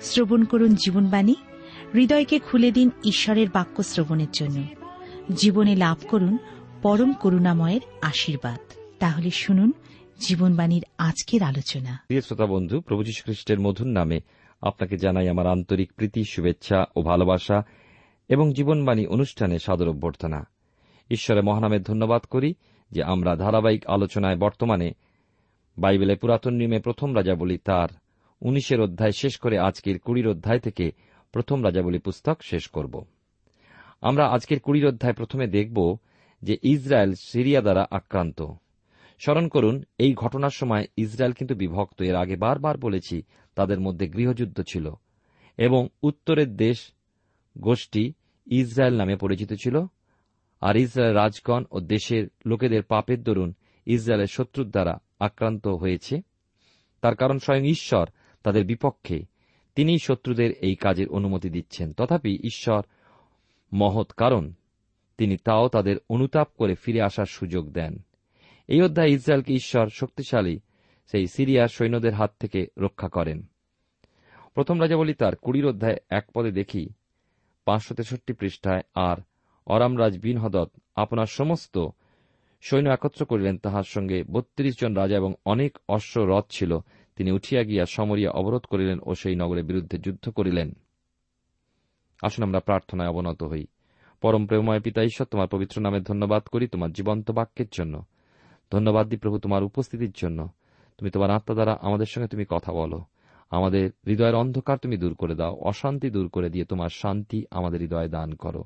শ্রবণ করুন জীবনবাণী। হৃদয়কে খুলে দিন ঈশ্বরের বাক্য শ্রবণের জন্য। জীবনে লাভ করুন পরম করুণাময়ের আশীর্বাদ। তাহলে শুনুন জীবনবাণীর আজকের আলোচনা। প্রিয় শ্রোতা বন্ধু, প্রভু খ্রিস্টের মধুর নামে আপনাকে জানাই আমার আন্তরিক প্রীতি, শুভেচ্ছা ও ভালোবাসা এবং জীবনবাণী অনুষ্ঠানে সাদর অভ্যর্থনা। ঈশ্বরের মহানামের ধন্যবাদ করি যে আমরা ধারাবাহিক আলোচনায় বর্তমানে বাইবেলের পুরাতন নিয়মে প্রথম রাজা বলি তার উনিশের অধ্যায় শেষ করে আজকের কুড়ির অধ্যায় থেকে প্রথম রাজাবলী পুস্তক শেষ করব। আমরা আজকের কুড়ির অধ্যায় প্রথমে দেখব যে ইসরায়েল সিরিয়া দ্বারা আক্রান্ত। স্মরণ করুন, এই ঘটনার সময় ইসরায়েল কিন্তু বিভক্ত। এর আগে বারবার বলেছি, তাদের মধ্যে গৃহযুদ্ধ ছিল এবং উত্তরের দেশ গোষ্ঠী ইসরায়েল নামে পরিচিত ছিল। আর ইসরায়েল রাজগণ ও দেশের লোকেদের পাপের দরুন ইসরায়েলের শত্রুর দ্বারা আক্রান্ত হয়েছে। তার কারণ স্বয়ং ঈশ্বর তাদের বিপক্ষে। তিনিই শত্রুদের এই কাজের অনুমতি দিচ্ছেন। তথাপি ঈশ্বর মহৎ, কারণ তিনি তাও তাদের অনুতাপ করে ফিরে আসার সুযোগ দেন। এই অধ্যায়ে ইসরায়েলকে ঈশ্বর শক্তিশালী সেই সিরিয়ার সৈন্যদের হাত থেকে রক্ষা করেন। প্রথম রাজাবলী তার কুড়ির অধ্যায় এক পদে দেখি, পাঁচশো তেষট্টি পৃষ্ঠায়, আর অরামরাজ বিন হদত আপনার সমস্ত সৈন্য একত্র করিলেন। তাহার সঙ্গে বত্রিশ জন রাজা এবং অনেক অশ্ব রথ ছিল। তিনি উঠিয়া গিয়া সমরিয়া অবরোধ করিলেন ও সেই নগরের বিরুদ্ধে যুদ্ধ করিলেন। আসুন আমরা প্রার্থনায় অবনত হই। পরম প্রেমময় পিতা ঈশ্বর, তোমার পবিত্র নামে ধন্যবাদ করি তোমার জীবন্ত বাক্যের জন্য। ধন্যবাদ দি প্রভু তোমার উপস্থিতির জন্য। তুমি তোমার আত্মা দ্বারা আমাদের সঙ্গে তুমি কথা বলো। আমাদের হৃদয়ের অন্ধকার তুমি দূর করে দাও, অশান্তি দূর করে দিয়ে তোমার শান্তি আমাদের হৃদয়ে দান করো।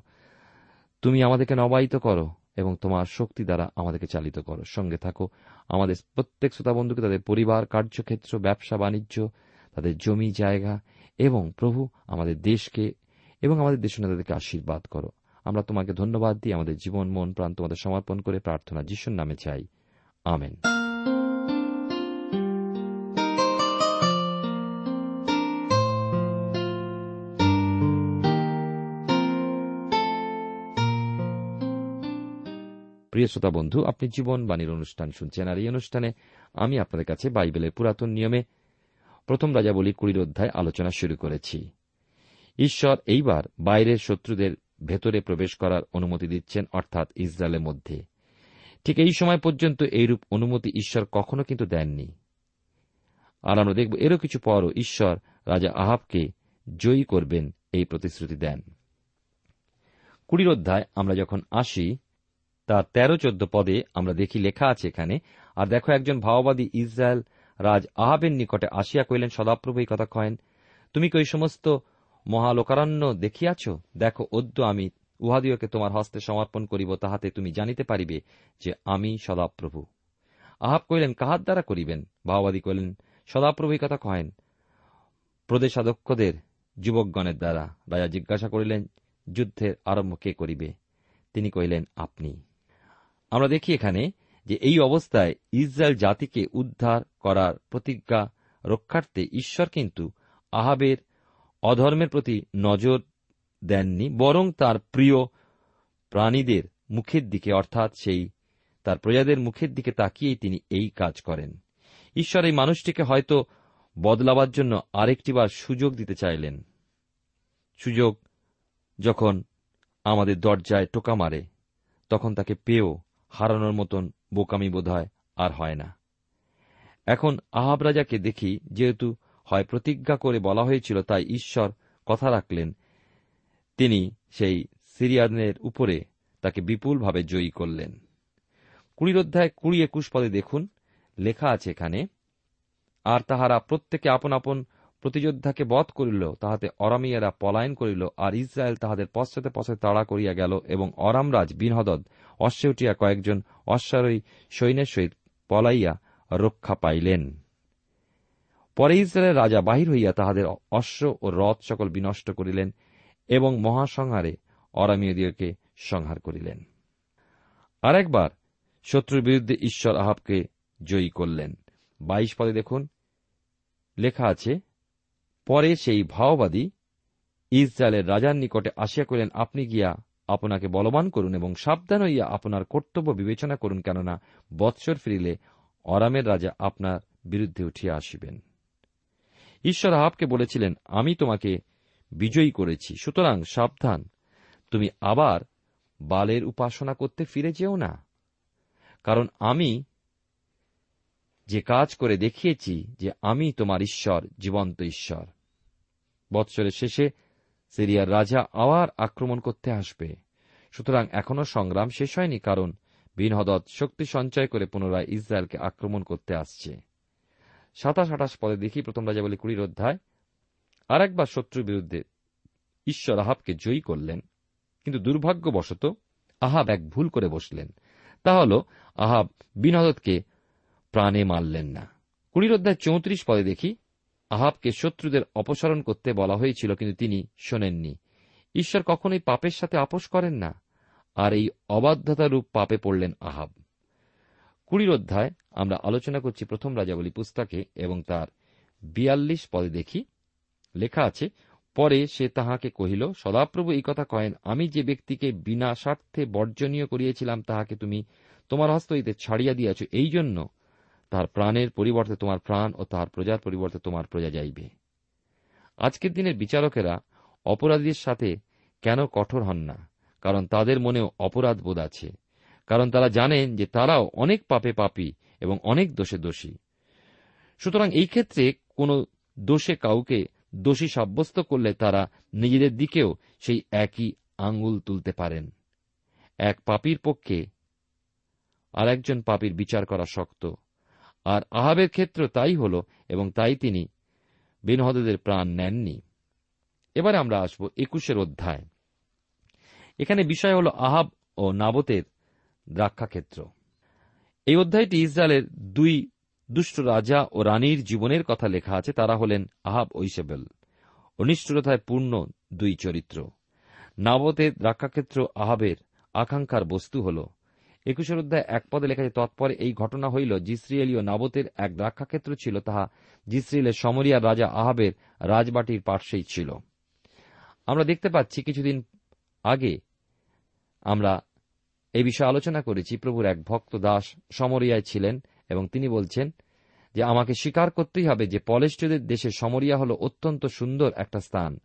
তুমি আমাদেরকে নবায়িত করো। এবং তোমার শক্তি দ্বারা আমাদেরকে চালিত করো। সঙ্গে থাকো, আমাদের প্রত্যেক শ্রোতা বন্ধুকে তাদের পরিবার, কার্যক্ষেত্র, ব্যবসা, বাণিজ্য, তাদের জমি, জায়গা এবং প্রভু আমাদের দেশকে এবং আমাদের দেশ নেতাদেরকে আশীর্বাদ করো। আমরা তোমাকে ধন্যবাদ দিই, আমাদের জীবন, মন, প্রাণ তোমাদের সমর্পণ করে প্রার্থনা যিশুর নামে চাই। আমেন। প্রিয় শ্রোতা বন্ধু, আপনি জীবন বাণীর অনুষ্ঠান শুনছেন আর এই অনুষ্ঠানে আমি আপনাদের কাছে বাইবেলের পুরাতন নিয়মে প্রথম রাজা বলি কুড়ির অধ্যায় আলোচনা শুরু করেছি। ঈশ্বর এইবার বাইরের শত্রুদের ভেতরে প্রবেশ করার অনুমতি দিচ্ছেন, অর্থাৎ ইসরায়েলের মধ্যে। ঠিক এই সময় পর্যন্ত এইরূপ অনুমতি ঈশ্বর কখনো কিন্তু দেননি। আর আমরা দেখব এরও কিছু পরও ঈশ্বর রাজা আহাবকে জয়ী করবেন, এই প্রতিশ্রুতি দেন। কুড়ির অধ্যায় আমরা যখন আসি তার তেরো চোদ্দ পদে আমরা দেখি লেখা আছে এখানে, আর দেখো একজন ভাওবাদী ইসরায়েল রাজ আহাবের নিকটে আসিয়া কইলেন সদাপ্রভু এই কথা কয়েন তুমি কি ওই সমস্ত মহালোকারণ্য দেখিয়াছ? দেখো, অদ্য আমি উহাদিওকে তোমার হস্তে সমর্পণ করিব, তাহাতে তুমি জানিতে পারিবে যে আমি সদাপ্রভু। আহাব কহিলেন, কাহার দ্বারা করিবেন? ভাওবাদী কহিলেন, সদাপ্রভু কথা কহেন, প্রদেশাধ্যক্ষদের, যুবকগণের দ্বারা। রাজা জিজ্ঞাসা করিলেন, যুদ্ধের আরম্ভ কে করিবে? তিনি কহিলেন, আপনি। আমরা দেখি এখানে যে এই অবস্থায় ইসরায়েল জাতিকে উদ্ধার করার প্রতিজ্ঞা রক্ষার্থে ঈশ্বর কিন্তু আহাবের অধর্মের প্রতি নজর দেননি, বরং তার প্রিয় প্রাণীদের মুখের দিকে, অর্থাৎ সেই তার প্রজাদের মুখের দিকে তাকিয়েই তিনি এই কাজ করেন। ঈশ্বর এই মানুষটিকে হয়তো বদলাবার জন্য আরেকটিবার সুযোগ দিতে চাইলেন। সুযোগ যখন আমাদের দরজায় টোকা মারে, তখন তাকে পেয়েও হারানোর মতন বোকামি বোধ আর হয় না। এখন আহাব রাজাকে দেখি যেহেতু হয় প্রতিজ্ঞা করে বলা হয়েছিল, তাই ঈশ্বর কথা রাখলেন। তিনি সেই সিরিয়ানের উপরে তাকে বিপুলভাবে জয়ী করলেন। কুড়ির অধ্যায় কুড়ি একুশ পদে দেখুন, লেখা আছে এখানে, আর তাহারা প্রত্যেকে আপন আপন প্রতিযোদ্ধাকে বধ করিল, তাহাতে অরামিয়ারা পলায়ন করিল, আর ইসরায়েল তাহাদের পশ্চাতে পশ্চাতে তাড়া করিয়া গেল এবং অরামরাজ বিনহদদ অশ্বে উঠিয়া কয়েকজন অশ্বারোহী সৈন্যের সহিত পলাইয়া রক্ষা পাইলেন। পরে ইসরায়েলের রাজা বাহির হইয়া তাহাদের অশ্ব ও রথ সকল বিনষ্ট করিলেন এবং মহাসংহারে অরামীয়দিওকে সংহার করিলেন। আরেকবার শত্রুর বিরুদ্ধে ঈশ্বর আহাবকে জয়ী করলেন। বাইশ পদে দেখুন, লেখা আছে পরে সেই ভাওবাদী ইসরায়েলের রাজার নিকটে আসিয়া করিলেন আপনি গিয়া আপনাকে বলবান করুন এবং সাবধান হইয়া আপনার কর্তব্য বিবেচনা করুন, কেননা বৎসর ফিরিলে অরামের রাজা আপনার বিরুদ্ধে উঠিয়া আসিবেন। ঈশ্বর আহাবকে বলেছিলেন, আমি তোমাকে বিজয়ী করেছি, সুতরাং সাবধান। তুমি আবার বালের উপাসনা করতে ফিরে যেও না। কারণ আমি যে কাজ করে দেখিয়েছি যে আমি তোমার ঈশ্বর, জীবন্ত ঈশ্বর। বৎসরের শেষে সিরিয়ার রাজা আবার আক্রমণ করতে আসবে। সুতরাং এখনও সংগ্রাম শেষ হয়নি, কারণ বিনহদত শক্তি সঞ্চয় করে পুনরায় ইসরায়েলকে আক্রমণ করতে আসছে। সাতাশ আঠাশ পদে দেখি প্রথম রাজা বলে কুড়ির অধ্যায়। আর একবার শত্রুর বিরুদ্ধে ঈশ্বর আহাবকে জয়ী করলেন, কিন্তু দুর্ভাগ্যবশত আহাব এক ভুল করে বসলেন। তা হল, আহাব বিনহদতকে প্রাণে মারলেন না। কুড়ির অধ্যায় চৌত্রিশ পদে দেখি আহাবকে শত্রুদের অপসারণ করতে বলা হয়েছিল, কিন্তু তিনি শোনেননি। ঈশ্বর কখনোই পাপের সাথে আপোষ করেন না, আর এই অবাধ্যতারূপ পাপে পড়লেন আহাব। কুড়ির অধ্যায়, আমরা আলোচনা করছি প্রথম রাজাবলী পুস্তকে এবং তার বিয়াল্লিশ পদে দেখি, লেখা আছে, পরে সে তাহাকে কহিল, সদাপ্রভু এই কথা কয়েন, আমি যে ব্যক্তিকে বিনা স্বার্থে বর্জনীয় করিয়েছিলাম, তাহাকে তুমি তোমার হস্ত হইতে ছাড়িয়া দিয়াছ এই জন্য তাহার প্রাণের পরিবর্তে তোমার প্রাণ ও তাহার প্রজার পরিবর্তে তোমার প্রজা যাইবে। আজকের দিনের বিচারকেরা অপরাধীর সাথে কেন কঠোর হন না? কারণ তাদের মনেও অপরাধ বোধ আছে। কারণ তারা জানেন যে তারাও অনেক পাপে পাপী এবং অনেক দোষে দোষী। সুতরাং এই ক্ষেত্রে কোন দোষে কাউকে দোষী সাব্যস্ত করলে তারা নিজেদের দিকেও সেই একই আঙ্গুল তুলতে পারেন। এক পাপীর পক্ষে আর একজন পাপীর বিচার করা শক্ত। আর আহাবের ক্ষেত্র তাই হল এবং তাই তিনি বেনহদের প্রাণ নেননি। এবারে আমরা আসব একুশের অধ্যায়। এখানে বিষয় হল আহাব ও নাবতের দ্রাক্ষাক্ষেত্র। এই অধ্যায়টি ইসরায়েলের দুই দুষ্ট রাজা ও রানীর জীবনের কথা লেখা আছে। তারা হলেন আহাব ঐসেবেল অনিষ্ঠুরতায় পূর্ণ দুই চরিত্র। নাবতের দ্রাক্ষাক্ষেত্র আহাবের আকাঙ্ক্ষার বস্তু হল একুশের অধ্যায় এক পদে লেখা আছে, তৎপরে এই ঘটনা হইল জিসরিয়েলীয় নাবতের এক দ্রাক্ষাক্ষেত্র ছিল, তাহা জিসরিয়েলের সমরিয়ার রাজা আহাবের রাজবাটির পার্শ্বেই ছিল। আমরা দেখতে পাচ্ছি, কিছুদিন আগে আমরা এই বিষয়ে আলোচনা করেছি, প্রভুর এক ভক্ত দাস সমরিয়ায় ছিলেন এবং তিনি বলছেন যে, আমাকে স্বীকার করতেই হবে যে, পলেষ্টীয়দের দেশে সমরিয়া হল অত্যন্ত সুন্দর একটা স্থান।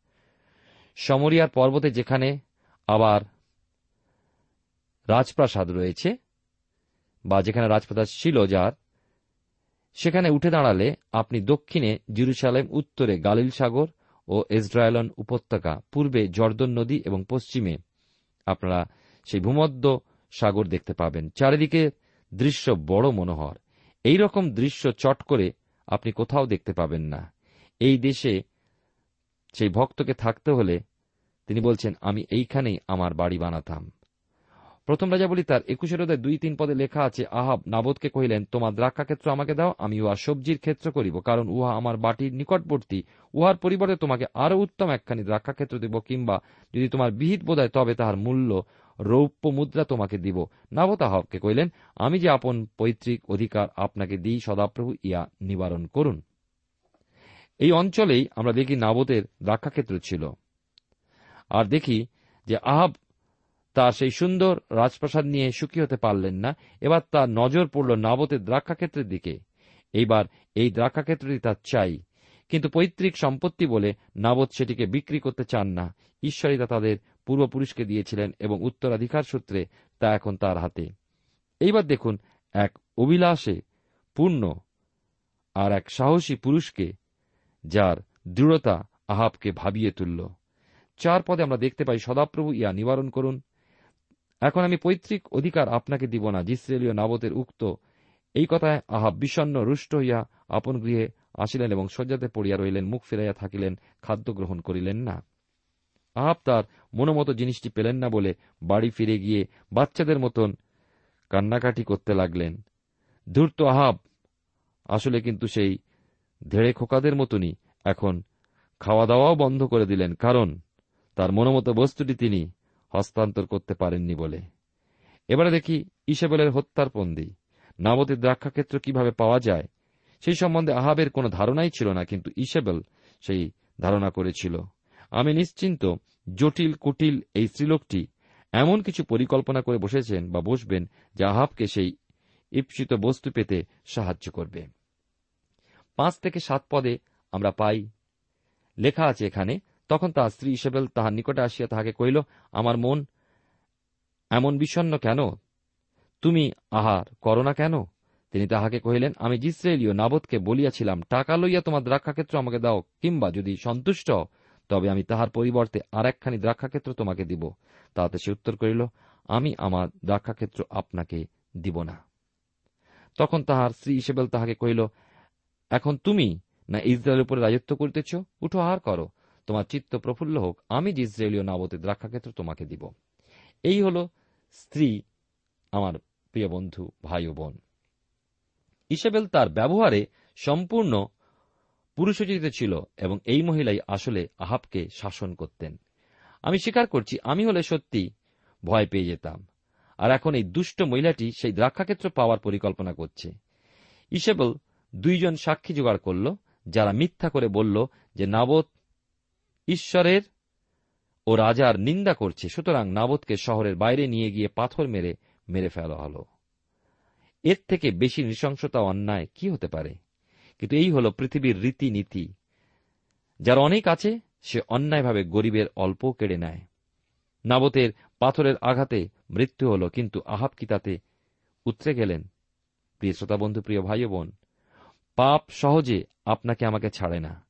সমরিয়ার পর্বতে যেখানে আবার রাজপ্রাসাদ রয়েছে, বা যেখানে রাজপ্রাসাদ ছিল যার, সেখানে উঠে দাঁড়ালে আপনি দক্ষিণে জিরুসালেম, উত্তরে গালিল সাগর ও ইসরায়েলন উপত্যকা, পূর্বে জর্দন নদী এবং পশ্চিমে আপনারা সেই ভূমধ্য সাগর দেখতে পাবেন। চারিদিকে দৃশ্য বড় মনোহর। এই রকম দৃশ্য চট করে আপনি কোথাও দেখতে পাবেন না। এই দেশে সেই ভক্তকে থাকতে হলে তিনি বলছেন, আমি এইখানেই আমার বাড়ি বানাতাম। প্রথম রাজা বলি তার একুশের অধ্যায় দুই তিন পদে লেখা আছে, আহাব, নাবদকে কহিলেন, তোমার দ্রাক্ষা ক্ষেত্র আমাকে দাও, আমি উহা সবজির ক্ষেত্র করিব, কারণ উহা আমার বাটির নিকটবর্তী। উহার পরিবর্তে তোমাকে আরও উত্তম একখানি দ্রাক্ষা ক্ষেত্র দেব, কিংবা যদি তোমার বিহিত বোধ তবে তাহার মূল্য রৌপ্য মুদ্রা তোমাকে দিব। নাবত আহাবকে কইলেন আমি যে আপন পৈতৃক অধিকার আপনাকে দিই, সদাপ্রভু, ইয়া নিবারণ করুন। এই অঞ্চলেই আমরা দেখি নাবতের দ্রাক্ষাক্ষেত্র ছিল। আর দেখি যে আহাব তার সেই সুন্দর রাজপ্রাসাদ নিয়ে সুখী হতে পারলেন না। এবার তার নজর পড়ল নাবতের দ্রাক্ষাক্ষেত্রের দিকে। এইবার এই দ্রাক্ষাক্ষেত্রটি তার চাই। কিন্তু পৈতৃক সম্পত্তি বলে নাবত সেটিকে বিক্রি করতে চান না। ঈশ্বরই তা তাদের পূর্বপুরুষকে দিয়েছিলেন এবং উত্তরাধিকার সূত্রে তা এখন তার হাতে। এইবার দেখুন এক অভিলাষে পূর্ণ আর এক সাহসী পুরুষকে যার দৃঢ়তা আহাবকে ভাবিয়ে তুলল। চার পদে আমরা দেখতে পাই সদাপ্রভু ইয়া নিবারণ করুন। এখন আমি পৈতৃক অধিকার আপনাকে দিব না জিসরেলীয় নাবতের উক্ত এই কথায় আহাব বিষণ্ন রুষ্ট হইয়া আপন গৃহে আসিলেন এবং শয্যাতে পড়িয়া রইলেন মুখ ফিরাইয়া থাকিলেন, খাদ্য গ্রহণ করিলেন না। আহাব তার মনোমতো জিনিসটি পেলেন না বলে বাড়ি ফিরে গিয়ে বাচ্চাদের মতন কান্নাকাটি করতে লাগলেন। ধূর্ত আহাব, আসলে কিন্তু সেই ধেড়ে খোকাদের মতনই এখন খাওয়া দাওয়াও বন্ধ করে দিলেন, কারণ তার মনোমতো বস্তুটি তিনি হস্তান্তর করতে পারেননি বলে। এবারে দেখি ইসেবেলের হত্যার পন্দি। নাবতের দ্রাক্ষাক্ষেত্র কীভাবে পাওয়া যায়, সেই সম্বন্ধে আহাবের কোনো ধারণাই ছিল না, কিন্তু ইসেবেল সেই ধারণা করেছিল। আমি নিশ্চিন্ত জটিল, কুটিল এই স্ত্রীলোকটি এমন কিছু পরিকল্পনা করে বসেছেন বা বসবেন যা আহাবকে সেই ঈপ্সিত বস্তু পেতে সাহায্য করবে। পাঁচ থেকে সাত পদে আমরা পাই। লেখা আছে এখানে তখন তাহার স্ত্রী ইসেবেল তাহার নিকটে আসিয়া তাহাকে কহিল, আমার মন এমন বিষণ্ন কেন? তুমি আহার করো না কেন? তিনি তাহাকে কহিলেন, আমি জিসরায়েলীয় নাবদকে বলিয়াছিলাম, টাকা লইয়া তোমার দ্রাক্ষাক্ষেত্র আমাকে দাও, কিংবা যদি সন্তুষ্ট তবে আমি তাহার পরিবর্তে আর একখানি দ্রাক্ষাক্ষেত্র তোমাকে দিব। তাহাতে সে উত্তর করিল, আমি আমার দ্রাক্ষাক্ষেত্র আপনাকে দিব না। তখন তাহার স্ত্রী ইসেবেল তাহাকে কহিল, এখন তুমি না ইসরায়েলের উপরে রাজত্ব করিতেছ? উঠো আহার করো। তোমার চিত্ত প্রফুল্ল হোক, আমি যে ইসরায়েলীয় নাবতের দ্রাক্ষাক্ষেত্র তোমাকে দিব। এই হল স্ত্রী, আমার প্রিয় বন্ধু, ভাই ও বোন। ইসেবেল তার ব্যবহারে সম্পূর্ণ পুরুষোচিত ছিল এবং এই মহিলাই আসলে আহাবকে শাসন করতেন। আমি স্বীকার করছি, আমি হলে সত্যি ভয় পেয়ে যেতাম। আর এখন এই দুষ্ট মহিলাটি সেই দ্রাক্ষাক্ষেত্র পাওয়ার পরিকল্পনা করছে। ইসেবল দুইজন সাক্ষী জোগাড় করল, যারা মিথ্যা করে বলল যে নাবত ঈশ্বরের ও রাজার নিন্দা করছে। সুতরাং নাবতকে শহরের বাইরে নিয়ে গিয়ে পাথর মেরে মেরে ফেলা হল। এর থেকে বেশি নৃশংসতা অন্যায় কি হতে পারে? কিন্তু এই হল পৃথিবীর রীতিনীতি। যার অনেক আছে, সে অন্যায়ভাবে গরিবের অল্প কেড়ে নেয়। নাবতের পাথরের আঘাতে মৃত্যু হল, কিন্তু আহাব কি তাতে উতরে গেলেন? প্রিয় শ্রোতা বন্ধু, প্রিয় ভাই বোন, পাপ সহজে আপনাকে আমাকে ছাড়ে না।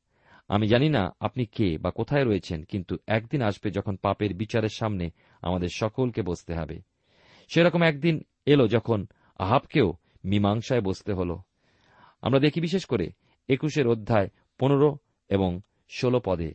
আমি জানি না আপনি কে বা কোথায় রয়েছেন, কিন্তু একদিন আসবে যখন পাপের বিচারের সামনে আমাদের সকলকে বসতে হবে। সেরকম একদিন এলো যখন আহাবকেও মীমাংসায় বসতে হল। আমরা দেখি বিশেষ করে একুশের অধ্যায় পনেরো এবং ষোলো পদে।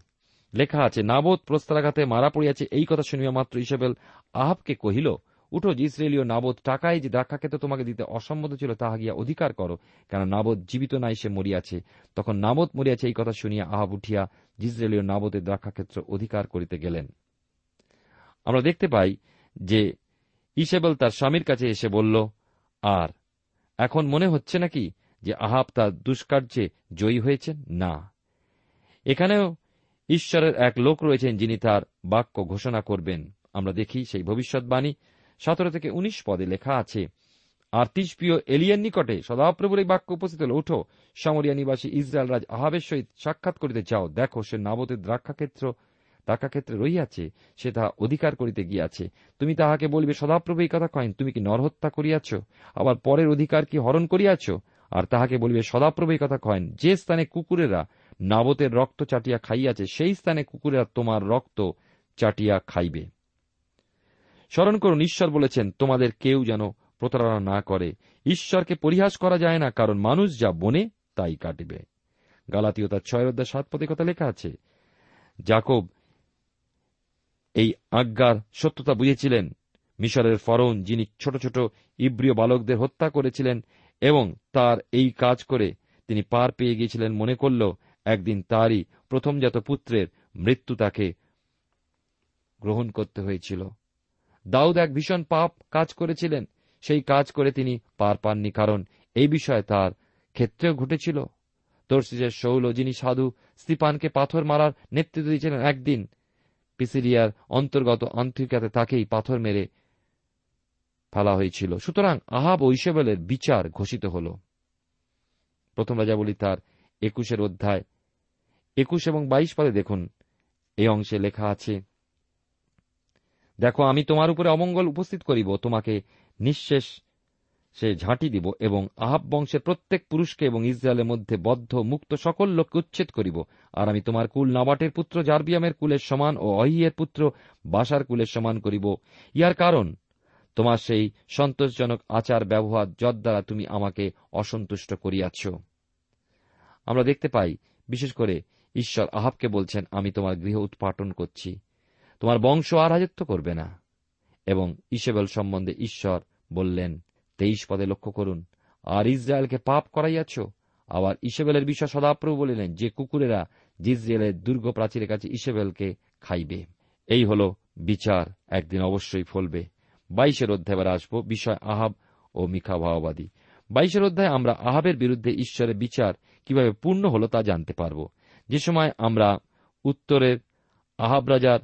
লেখা আছে নাবোধ প্রস্তারাঘাতে মারা পড়িয়াছে এই কথা শুনিয়া মাত্র ইসবেল আহাবকে কহিল উঠো যে ইসরায়েলীয় নাবোধ টাকায় যে দ্রাক্ষাক্ষেত্র তোমাকে দিতে অসম্মত ছিল, তাহা গিয়া অধিকার করো কেন নাবোধ জীবিত নাই, সে মরিয়াছে। তখন নাবোধ মরিয়াছে, এই কথা শুনিয়া আহাব উঠিয়া জিসরায়েলীয় নাবোধের দ্রাক্ষাক্ষেত্র অধিকার করিতে গেলেন। আমরা দেখতে পাই যে ইসেবেল তার স্বামীর কাছে এসে বলল, আর, এখন মনে হচ্ছে নাকি যে আহাব তার দুষ্কার্যে জয়ী হয়েছেন? না। এখানেও ঈশ্বরের এক লোক রয়েছেন যিনি তার বাক্য ঘোষণা করবেন। আমরা দেখি সেই ভবিষ্যৎবাণী সতেরো থেকে উনিশ পদে লেখা আছে, আর তিসপ্রিয় এলিয়ার নিকটে সদাপ্রভুর এই বাক্য উপস্থিত হল উঠো সমরিয়া নিবাসী ইসরায়েল রাজ আহাবের সহিত সাক্ষাৎ করিতে যাও দেখো, সে নাবতের দ্রাক্ষাক্ষেত্র, দ্রাক্ষাক্ষেত্রে রহিয়াছে, সে তাহা অধিকার করিতে গিয়াছে। তুমি তাহাকে বলবে, সদাপ্রভু এই কথা কয়েন তুমি কি নরহত্যা করিয়াছ? আবার পরের অধিকার কি হরণ করিয়াছ? আর তাহাকে বলিবে, সদাপ্রভু এই কথা কয়েন যে স্থানে কুকুরেরা নাবতের রক্ত চাটিয়া খাইয়াছে, সেই স্থানে কুকুরেরা তোমার রক্ত চাটিয়া খাইবে। স্মরণ করুন, ঈশ্বর বলেছেন, তোমাদের কেউ যেন প্রতারণা না করে। ঈশ্বরকে পরিহাস করা যায় না, কারণ মানুষ যা বনে, তাই কাটিবে। গালাতীয় তার ছয় অধ্যায় সাত পদে কথা লেখা আছে, জাকব এই আজ্ঞার সত্যতা বুঝেছিলেন। মিশরের ফরৌন, যিনি ছোট ছোট ইব্রিয় বালকদের হত্যা করেছিলেন এবং তার এই কাজ করে তিনি পার পেয়ে গিয়েছিলেন, মনে করল একদিন তারই প্রথমজাত পুত্রের মৃত্যু তাকে গ্রহণ করতে হয়েছিল। দাউদ এক ভীষণ পাপ কাজ করেছিলেন। সেই কাজ করে তিনি পার পাননি, কারণ এই বিষয়ে তার ক্ষেত্রেও ঘটেছিল। তর্সিসের শৌল, যিনি সাধু স্তিপানকে পাথর মারার নেতৃত্ব দিয়েছিলেন, একদিন পিসিরিয়ার অন্তর্গত আন্তিকাতে তাকেই পাথর মেরে ফেলা হয়েছিল। সুতরাং আহাব ও ইসবেলের বিচার ঘোষিত হল। প্রথম রাজাবলী তার একুশের অধ্যায়। একুশ এবং বাইশ পদে দেখুন, এই অংশে লেখা আছে দেখো, আমি তোমার উপরে অমঙ্গল উপস্থিত করিব, তোমাকে নিঃশেষ সে ঝাঁটি দিব এবং আহাব বংশের প্রত্যেক পুরুষকে এবং ইসরায়েলের মধ্যে বদ্ধ, মুক্ত সকল লোককে উচ্ছেদ করিব। আর আমি তোমার কুল নাবাটের পুত্র জার্বিয়ামের কুলের সমান ও অহিয়ের পুত্র বাসার কুলের সমান করিব। ইহার কারণ, তোমার সেই সন্তোষজনক আচার ব্যবহার যদ দ্বারা তুমি আমাকে অসন্তুষ্ট করিয়াছ। আমরা দেখতে পাই, বিশেষ করে ঈশ্বর আহাবকে বলছেন, আমি তোমার গৃহ উৎপাটন করছি। তোমার বংশ আর রাজত্ব করবে না। এবং ইসেবেল সম্বন্ধে ঈশ্বর বললেন, তেইশ পদে লক্ষ্য করুন, আর ইসরায়েলকে পাপ করাইয়াছ? আবার ইসেবেলের বিষয় সদাপ্রভু বলিলেন, যে কুকুরেরা জিজরিয়েলের দুর্গ প্রাচীরের কাছে ইসেবেলকে খাইবে। এই হল বিচার, একদিন অবশ্যই ফলবে। বাইশের অধ্যায় আসব, বিষয় আহাব ও মিখা ভাওবাদী। বাইশের অধ্যায়ে আমরা আহাবের বিরুদ্ধে ঈশ্বরের বিচার কীভাবে পূর্ণ হল তা জানতে পারব। যে সময় আমরা উত্তরের আহাব রাজার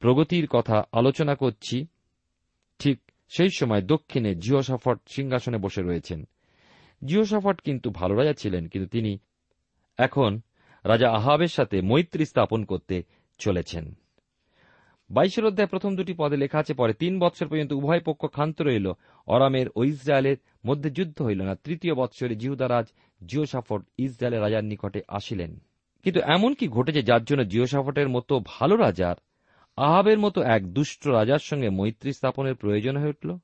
প্রগতির কথা আলোচনা করছি। ঠিক সেই সময় দক্ষিণে জিওসাফট সিংহাসনে বসে রয়েছেন। জিওসাফট কিন্তু ভালো রাজা ছিলেন, কিন্তু তিনি এখন রাজা আহাবের সাথে মৈত্রী স্থাপন করতে চলেছেন। বাইশের অধ্যায় প্রথম দুটি পদে লেখা আছে, পরে তিন বৎসর পর্যন্ত উভয় পক্ষ ক্ষান্ত রইল। অরামের ও ইসরায়েলের মধ্যে যুদ্ধ হইল না। তৃতীয় বৎসরে জিহুদারাজ জিওসাফট ইসরায়েলের রাজার নিকটে আসিলেন। কিন্তু এমন কি ঘটেছে যার জন্য জিওসাফটের মতো ভালো রাজার আহাবের মতো এক দুষ্ট রাজার সঙ্গে মৈত্রী স্থাপনের প্রয়োজন হয়ে উঠল।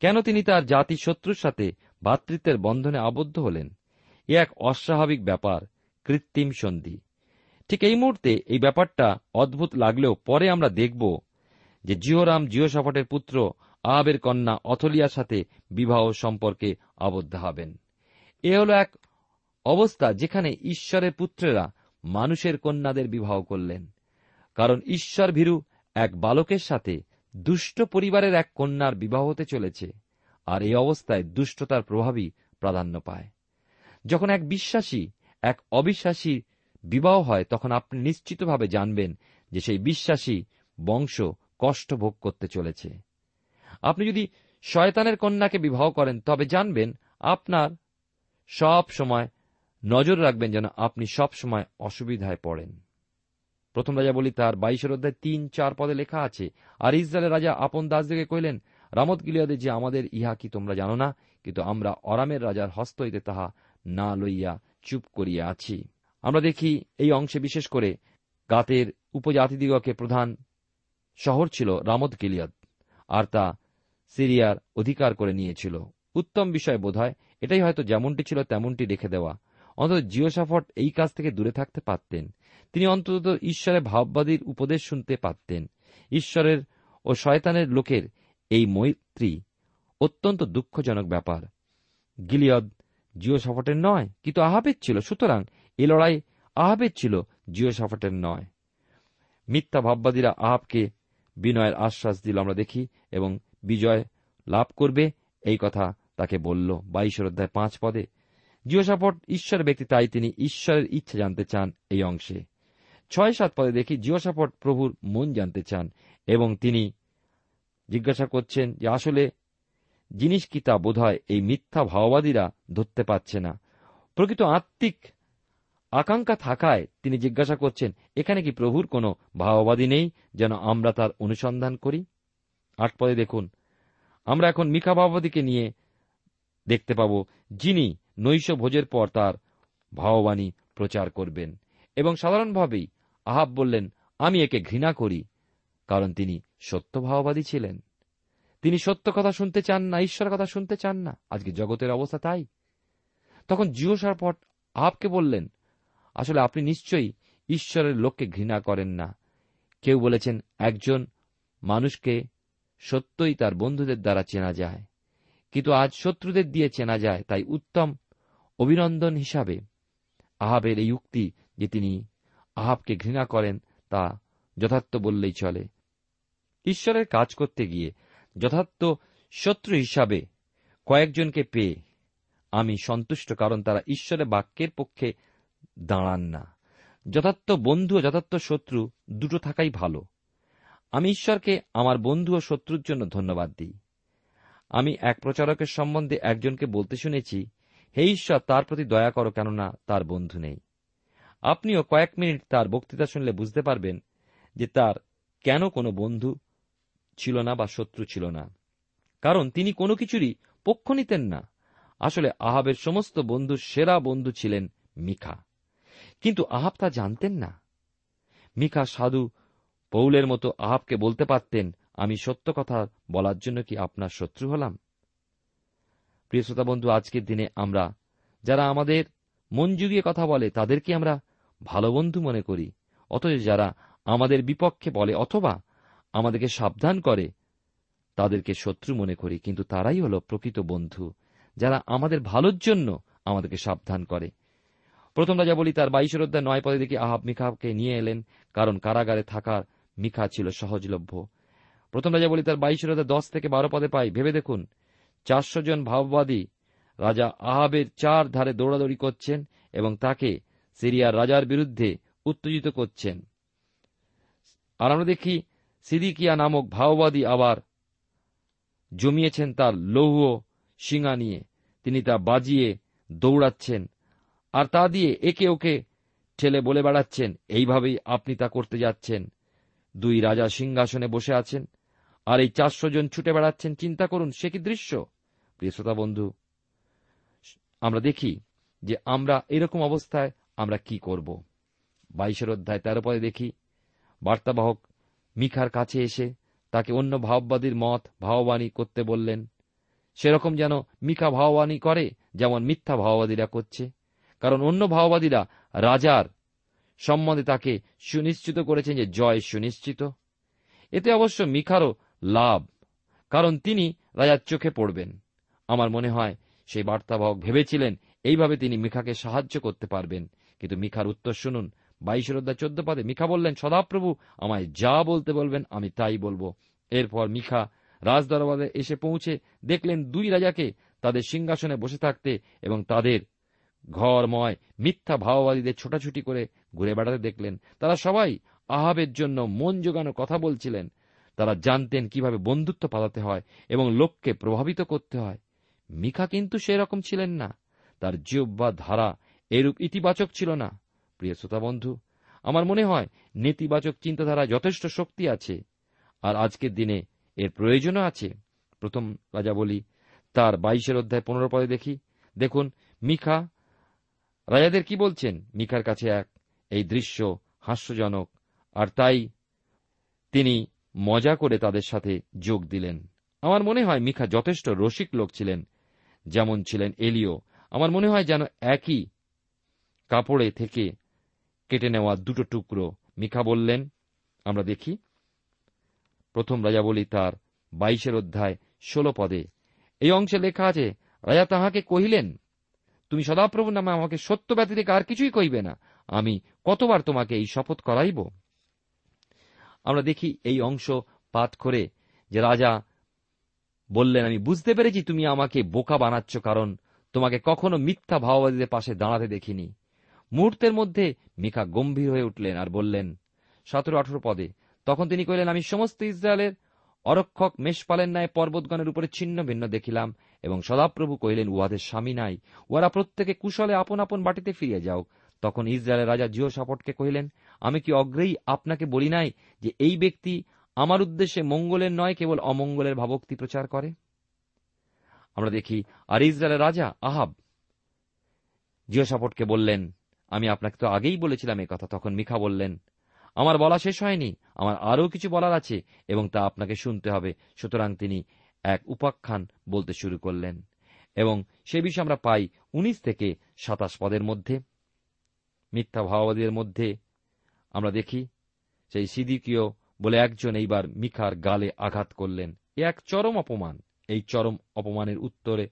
কেন তিনি তার জাতি শত্রুর সাথে ভাতৃত্বের বন্ধনে আবদ্ধ হলেন? এ এক অস্বাভাবিক ব্যাপার, কৃত্রিম সন্ধি। ঠিক এই মুহূর্তে এই ব্যাপারটা অদ্ভুত লাগলেও পরে আমরা দেখব যে জিওরাম জিওসাফটের পুত্র আহাবের কন্যা অথলিয়ার সাথে বিবাহ সম্পর্কে আবদ্ধ হবেন। এ হল এক অবস্থা যেখানে ঈশ্বরের পুত্রেরা মানুষের কন্যাদের বিবাহ করলেন। কারণ ঈশ্বর ভীরু এক বালকের সাথে দুষ্ট পরিবারের এক কন্যার বিবাহ হতে চলেছে, আর এই অবস্থায় দুষ্টতার প্রভাবই প্রাধান্য পায়। যখন এক বিশ্বাসী, এক অবিশ্বাসী বিবাহ হয়, তখন আপনি নিশ্চিতভাবে জানবেন যে সেই বিশ্বাসী বংশ কষ্ট ভোগ করতে চলেছে। আপনি যদি শয়তানের কন্যাকে বিবাহ করেন, তবে জানবেন আপনার সব সময় নজর রাখবেন যেন আপনি সব সময় অসুবিধায় পড়েন। প্রথম রাজা বলি তার বাইশের অধ্যায় তিন, চার পদে লেখা আছে, আর ইসরায়েলের রাজা আপন দাসদিকে কইলেন রামত গিলিয়াদে যে আমাদের, ইহা কি তোমরা জানো না? কিন্তু আমরা অরামের রাজার হস্ত হইতে তাহা না লইয়া চুপ করিয়া আছি। আমরা দেখি এই অংশে বিশেষ করে গাতের উপজাতিদিগকে প্রধান শহর ছিল রামত গিলিয়াদ, আর তা সিরিয়ার অধিকার করে নিয়েছিল। উত্তম বিষয় বোধ হয় এটাই হয়তো যেমনটি ছিল তেমনটি রেখে দেওয়া। অন্তত জিওসাফট এই কাজ থেকে দূরে থাকতে পারতেন। তিনি অন্তত ঈশ্বরের ভাববাদীর উপদেশ শুনতে পারতেন। ঈশ্বরের ও শয়তানের লোকের এই মৈত্রী অত্যন্ত দুঃখজনক ব্যাপার। গিলিয়দ জিও জিওসাফটের নয় কিন্তু আহাবের ছিল। সুতরাং এ লড়াই আহাবের ছিল জিও জিওসাফটের নয়। মিথ্যা ভাববাদীরা আহাবকে বিনয়ের আশ্বাস দিল, আমরা দেখি, এবং বিজয় লাভ করবে, এই কথা তাকে বলল। বাইশের অধ্যায় পাঁচ পদে জিওসাফট ঈশ্বর ব্যক্তি তাই তিনি ঈশ্বরের ইচ্ছা জানতে চান এই অংশে। ছয় সাত পদে দেখি জিওসাফট প্রভুর মন জানতে চান এবং তিনি জিজ্ঞাসা করছেন যে আসলে জিনিস কি তা বোধ এই মিথ্যা ভাওবাদীরা ধরতে পারছে না। প্রকৃত আত্মিক আকাঙ্ক্ষা থাকায় তিনি জিজ্ঞাসা করছেন, এখানে কি প্রভুর কোনো ভাওবাদী নেই যেন আমরা তার অনুসন্ধান করি? আট পদে দেখুন, আমরা এখন মিখা ভাওবাদীকে নিয়ে দেখতে পাব যিনি নৈশ ভোজের পর তার ভাববাণী প্রচার করবেন। এবং সাধারণভাবেই আহাব বললেন, আমি একে ঘৃণা করি, কারণ তিনি সত্য ভাওবাদী ছিলেন। তিনি সত্য কথা শুনতে চান না ঈশ্বর কথা শুনতে চান না। আজকে জগতের অবস্থা তাই। তখন জিও সারপট আহাবকে বললেন, আসলে আপনি নিশ্চয়ই ঈশ্বরের লোককে ঘৃণা করেন না। কেউ বলেছেন, একজন মানুষকে সত্যই তার বন্ধুদের দ্বারা চেনা যায়। কিন্তু আজ শত্রুদের দিয়ে চেনা যায়, তাই উত্তম অভিনন্দন হিসাবে আহাবের এই উক্তি যে তিনি আহাবকে ঘৃণা করেন তা যথার্থ বললেই চলে। ঈশ্বরের কাজ করতে গিয়ে যথার্থ শত্রু হিসাবে কয়েকজনকে পেয়ে আমি সন্তুষ্ট, কারণ তারা ঈশ্বরের বাক্যের পক্ষে দাঁড়ান না। যথার্থ বন্ধু ও যথার্থ শত্রু দুটো থাকাই ভালো। আমি ঈশ্বরকে আমার বন্ধু ও শত্রুর জন্য ধন্যবাদ দিই। আমি এক প্রচারকের সম্বন্ধে একজনকে বলতে শুনেছি হে ঈশ্বর, তার প্রতি দয়া করো, কেননা তার বন্ধু নেই। আপনিও কয়েক মিনিট তার বক্তৃতা শুনলে বুঝতে পারবেন যে তার কেন কোনো বন্ধু ছিল না বা শত্রু ছিল না। কারণ তিনি কোনো কিছুরই পক্ষ নিতেন না। আসলে আহাবের সমস্ত বন্ধুর সেরা বন্ধু ছিলেন মিখা। কিন্তু আহাব তা জানতেন না। মিখা সাধু পৌলের মতো আহাবকে বলতে পারতেন, আমি সত্য কথা বলার জন্য কি আপনার শত্রু হলাম? প্রিয় শ্রোতা বন্ধু, আজকের দিনে আমরা, যারা আমাদের মন জুগিয়ে কথা বলে, তাদেরকে আমরা ভালো বন্ধু মনে করি। অথচ যারা আমাদের বিপক্ষে বলে অথবা আমাদেরকে সাবধান করে, তাদেরকে শত্রু মনে করি। কিন্তু তারাই হল প্রকৃত বন্ধু, যারা আমাদের ভালোর জন্য আমাদেরকে সাবধান করে। প্রথম রাজা বলি তার বাইশের অধ্যায় নয় পদে দেখি আহাব মিখাকে নিয়ে এলেন, কারণ কারাগারে থাকার মিখা ছিল সহজলভ্য। প্রথম রাজা বলি তার বাইশের অধ্যায় দশ থেকে বারো পদে পাই, ভেবে দেখুন চারশো জন ভাববাদী রাজা আহাবের চার ধারে দৌড়াদৌড়ি করছেন এবং তাকে সিরিয়ার রাজার বিরুদ্ধে উত্তেজিত করছেন। আর আমরা দেখি সিদিকিয়া নামক ভাওবাদী আবার জমিয়েছেন তার লৌহ শিঙা নিয়ে। তিনি তা বাজিয়ে দৌড়াচ্ছেন আর তা দিয়ে একে ওকে ঠেলে বলে বেড়াচ্ছেন, এইভাবেই আপনি তা করতে যাচ্ছেন। দুই রাজা সিংহাসনে বসে আছেন। আর এই চারশো জন ছুটে বেড়াচ্ছেন, চিন্তা করুন, সে কি দৃশ্য? প্রিয় শ্রোতা বন্ধু, আমরা দেখি যে আমরা এরকম অবস্থায় আমরা কি করব। বাইশের অধ্যায় তেরো পদে দেখি, বার্তাবাহক মিখার কাছে এসে তাকে অন্য ভাববাদীর মত ভাববাণী করতে বললেন, সেরকম যেন মিখা ভাববাণী করে, যেমন মিথ্যা ভাওবাদীরা করছে। কারণ অন্য ভাওবাদীরা রাজার সম্বন্ধে তাকে সুনিশ্চিত করেছেন যে জয় সুনিশ্চিত। এতে অবশ্য মিখারও লাভ, কারণ তিনি রাজার চোখে পড়বেন। আমার মনে হয় সেই বার্তাবাহক ভেবেছিলেন, এইভাবে তিনি মিখাকে সাহায্য করতে পারবেন। কিন্তু মিখার উত্তর শুনুন। বাইশের অধ্যায় চোদ্দ পদে মিখা বললেন, সদাপ্রভু, আমায় যা বলতে বলবেন, আমি তাই বলব। এরপর মিখা রাজদরবারে এসে পৌঁছে দেখলেন দুই রাজাকে তাদের সিংহাসনে বসে থাকতে এবং তাদের ঘরময়, মিথ্যা ভাওবাদীদের ছোটাছুটি করে ঘুরে বেড়াতে দেখলেন। তারা সবাই আহাবের জন্য মন জোগানো কথা বলছিলেন। তারা জানতেন কীভাবে বন্ধুত্ব পালাতে হয় এবং লোককে প্রভাবিত করতে হয়। মিখা কিন্তু সেরকম ছিলেন না। তার জীব বা ধারা এরূপ ইতিবাচক ছিল না। প্রিয় শ্রোতা বন্ধু, আমার মনে হয় নেতিবাচক চিন্তাধারা যথেষ্ট শক্তি আছে, আর আজকের দিনে এর প্রয়োজনও আছে। প্রথম রাজা বলি, তার বাইশের অধ্যায় পনেরো পদে দেখি। দেখুন, মিখা, রাজাদের কি বলছেন? মিখার কাছে এক, এই দৃশ্য হাস্যজনক, আর তাই তিনি মজা করে তাদের সাথে যোগ দিলেন। আমার মনে হয় মিখা যথেষ্ট রসিক লোক ছিলেন, যেমন ছিলেন এলিও। আমার মনে হয় যেন একই কাপড়ে থেকে কেটে নেওয়া দুটো টুকরো। মিখা বললেন, আমরা দেখি। প্রথম রাজা বলি, তার বাইশের অধ্যায় ষোলো পদে এই অংশে লেখা আছে, রাজা তাহাকে কহিলেন, তুমি সদাপ্রভু নামে আমাকে সত্য ব্যতিরেকে আর কিছুই কইবে না। আমি কতবার তোমাকে এই শপথ করাইব? আমরা দেখি এই অংশ পাঠ করে যে রাজা বললেন, আমি বুঝতে পেরেছি তুমি আমাকে বোকা বানাচ্ছ কারণ তোমাকে কখনো মিথ্যা ভাওবাদীদের পাশে দাঁড়াতে দেখিনি। মুহূর্তের মধ্যে মিখা গম্ভীর হয়ে উঠলেন আর বললেন, সতেরো আঠেরো পদে। তখন তিনি কহিলেন, আমি সমস্ত ইসরায়েলের অরক্ষক মেষপালের ন্যায় পর্বতগণের উপরে ছিন্ন ভিন্ন দেখিলাম এবং সদাপ্রভু কহিলেন, উহাদের স্বামী নাই। উহারা প্রত্যেকে কুশলে আপন আপন বাটিতে ফিরিয়ে যাও। তখন ইসরায়েলের রাজা জিও সাপটকে কহিলেন, আমি কি অগ্রেই আপনাকে বলি নাই যে এই ব্যক্তি আমার উদ্দেশ্যে মঙ্গলের নয়, কেবল অমঙ্গলের ভাবক্তি প্রচার করে? আমরা দেখি, আর ইসরায়েলের রাজা আহাব। জিও সাপটকে বললেন, আমি আপনাকে তো আগেই বলেছিলাম কথা। তখন মিখা বললেন, আমার বলা শেষ হয়নি, আমার আরও কিছু বলার আছে এবং তা আপনাকে শুনতে হবে। সুতরাং তিনি এক উপাখ্যান বলতে শুরু করলেন এবং সে বিষয়ে আমরা পাই উনিশ থেকে সাতাশ পদের মধ্যে। মিথ্যা ভাওবাদীদের মধ্যে আমরা দেখি, সেই সিদিকীয় বলে একজন এইবার মিখার গালে আঘাত করলেন। এ এক চরম অপমান। এই চরম অপমানের উত্তরে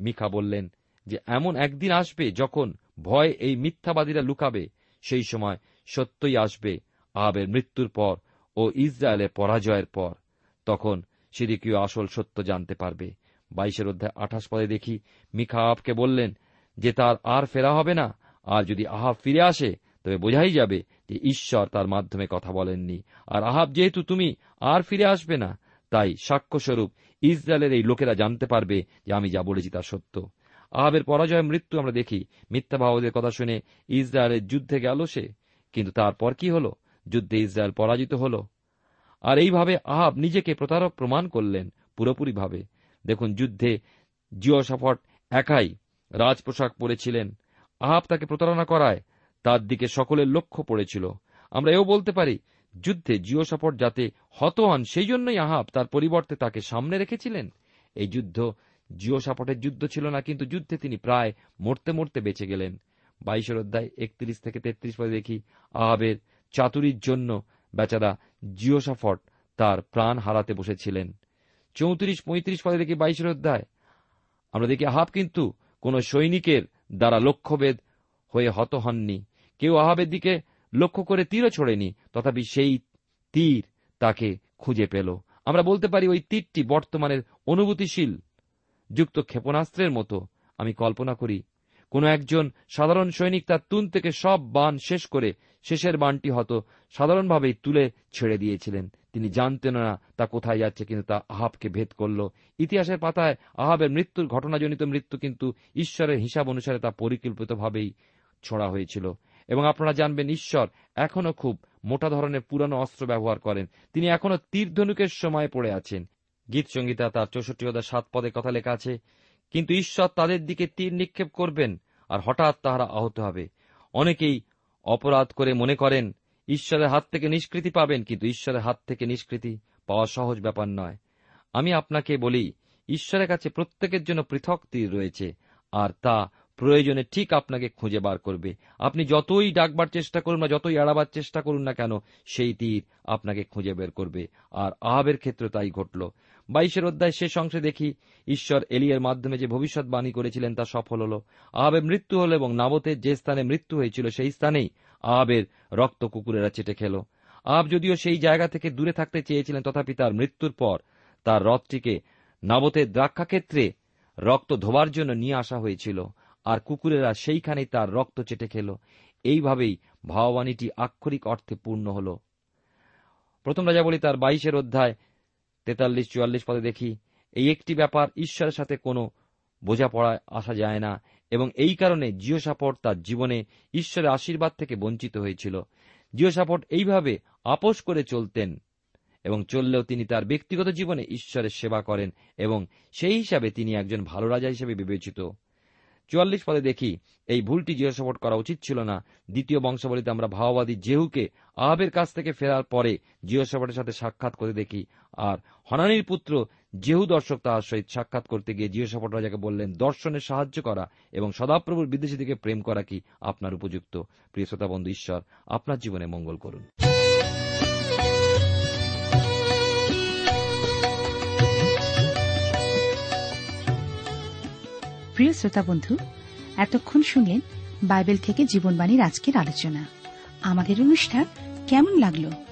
মিখা বললেন যে, এমন একদিন আসবে যখন ভয় এই মিথ্যাবাদীরা লুকাবে। সেই সময় সত্যই আসবে আহাবের মৃত্যুর পর ও ইসরায়েলের পরাজয়ের পর। তখন সিদিকীয় আসল সত্য জানতে পারবে। বাইশের অধ্যায় আঠাশ পদে দেখি, মিখা আহাবকে বললেন যে, তার আর ফেরা হবে না। আর যদি আহাব ফিরে আসে, তবে বোঝাই যাবে যে ঈশ্বর তার মাধ্যমে কথা বলেননি। আর আহাব যেহেতু তুমি, আর ফিরে আসবে না। তাই সাক্ষ্যস্বরূপ ইসরায়েলের এই লোকেরা জানতে পারবে যে আমি যা বলেছি তা সত্য। আহাবের পরাজয় মৃত্যু আমরা দেখি। মিথ্যা ভাবদের কথা শুনে ইসরায়েলের যুদ্ধে গেল সে। কিন্তু তারপর কি হল? যুদ্ধে ইসরায়েল পরাজিত হল। আর এইভাবে আহাব নিজেকে প্রতারক প্রমাণ করলেন পুরোপুরিভাবে। দেখুন, যুদ্ধে জিও সাফট একাই রাজপোশাক পরেছিলেন। আহাব তাকে প্রতারণা করায়। তার দিকে সকলের লক্ষ্য পড়েছিল। আমরা এও বলতে পারি, যুদ্ধে জিও সাপট যাতে হত হন, সেই জন্যই আহাব তার পরিবর্তে তাকে সামনে রেখেছিলেন। এই যুদ্ধ জিও সাপটের যুদ্ধ ছিল না, কিন্তু যুদ্ধে তিনি প্রায় মরতে মরতে বেঁচে গেলেন। বাইশের অধ্যায় একত্রিশ থেকে তেত্রিশ পদে দেখি, আহাবের চাতুরির জন্য বেচারা জিও সাফট তার প্রাণ হারাতে বসেছিলেন। চৌত্রিশ, পঁয়ত্রিশ পদে দেখি বাইশের অধ্যায়। আমরা দেখি আহাব কিন্তু কোন সৈনিকের দ্বারা লক্ষ্যভেদ হয়ে হত হননি। কেউ আহাবের দিকে লক্ষ্য করে তীরও ছোড়েনি, তথাপি সেই তীর তাকে খুঁজে পেল। আমরা বলতে পারি ওই তীরটি বর্তমানের অনুভূতিশীল যুক্ত ক্ষেপণাস্ত্রের মতো। আমি কল্পনা করি, কোন একজন সাধারণ সৈনিক তার তুন থেকে সব বান শেষ করে শেষের বানটি হয়তো সাধারণভাবেই তুলে ছেড়ে দিয়েছিলেন। জানতেন না তা কোথায় যাচ্ছে কিন্তু তা আহাবকে ভেদ করল। ইতিহাসের পাতায় আহাবের মৃত্যুর ঘটনাজনিত মৃত্যু কিন্তু ঈশ্বরের হিসাব অনুসারে তা পরিকল্পিতভাবেই ছোড়া হয়েছিল। এবং আপনারা জানবেন ঈশ্বর এখনও খুব মোটা ধরনের পুরানো অস্ত্র ব্যবহার করেন। তিনি এখনও তীর ধনুকের সময় পড়ে আছেন। গীত সঙ্গীতা তার চৌষট্টি হাজার সাত পদে কথা লেখা আছে, কিন্তু ঈশ্বর তাদের দিকে তীর নিক্ষেপ করবেন, আর হঠাৎ তাহারা আহত হবে। অনেকেই অপরাধ করে মনে করেন ঈশ্বরের হাত থেকে নিষ্কৃতি পাবেন, কিন্তু ঈশ্বরের হাত থেকে নিষ্কৃতি পাওয়া সহজ ব্যাপার নয়। আমি আপনাকে বলি, ঈশ্বরের কাছে প্রত্যেকের জন্য পৃথক তীর রয়েছে, আর তা প্রয়োজনে ঠিক আপনাকে খুঁজে বার করবে। আপনি যতই ডাকবার চেষ্টা করুন না যতই এড়াবার চেষ্টা করুন না কেন, সেই তীর আপনাকে খুঁজে বের করবে, আর আহাবের ক্ষেত্রে তাই ঘটল। বাইশের অধ্যায় শেষ অংশে দেখি, ঈশ্বর এলিয়ার মাধ্যমে যে ভবিষ্যৎবাণী করেছিলেন তা সফল হল। আহাবের মৃত্যু হল এবং নাবতের যে স্থানে মৃত্যু হয়েছিল, সেই স্থানেই আহাবের রক্ত কুকুরেরা চেটে খেল। আব যদিও সেই জায়গা থেকে দূরে থাকতে চেয়েছিলেন, তথাপি তার মৃত্যুর পর তার রথটিকে নাবতের দ্রাক্ষাক্ষেত্রে রক্ত ধোবার জন্য নিয়ে আসা হয়েছিল, আর কুকুরেরা সেইখানেই তার রক্ত চেটে খেল। এইভাবেই ভাববাণীটি আক্ষরিক অর্থে পূর্ণ হল। প্রথম রাজা বলি তার বাইশের অধ্যায় তেতাল্লিশ চুয়াল্লিশ পদে দেখি, এই একটি ব্যাপার ঈশ্বরের সাথে কোনো বোঝাপড়ায় আসা যায় না এবং এই কারণে জিও সাপট তার জীবনে ঈশ্বরের আশীর্বাদ থেকে বঞ্চিত হয়েছিল। জিও সাপট এইভাবে আপোষ করে চলতেন এবং চললেও তিনি তার ব্যক্তিগত জীবনে ঈশ্বরের সেবা করেন এবং সেই হিসাবে তিনি একজন ভালো রাজা হিসেবে বিবেচিত। চুয়াল্লিশ পদে দেখি, এই ভুলটি জিহসাপট করা উচিত ছিল না। দ্বিতীয় বংশাবলীতে আমরা ভাওবাদী জেহুকে আহাবের কাছ থেকে ফেরার পরে জিহসাপটের সাথে সাক্ষাৎ করে দেখি। আর হনানির পুত্র জেহু দর্শক তাহার সহিত সাক্ষাৎ করতে গিয়ে জিহসাপট রাজাকে বললেন, দর্শনে সাহায্য করা এবং সদাপ্রভুর বিদেশি দিকে প্রেম করা কি আপনার উপযুক্ত? প্রিয় শ্রোতা বন্ধু, ঈশ্বর আপনার জীবনে মঙ্গল করুন। প্রিয় শ্রোতা বন্ধু, এতক্ষণ শুনলেন বাইবেল থেকে জীবনবাণীর আজকের আলোচনা। আমাদের অনুষ্ঠান কেমন লাগল?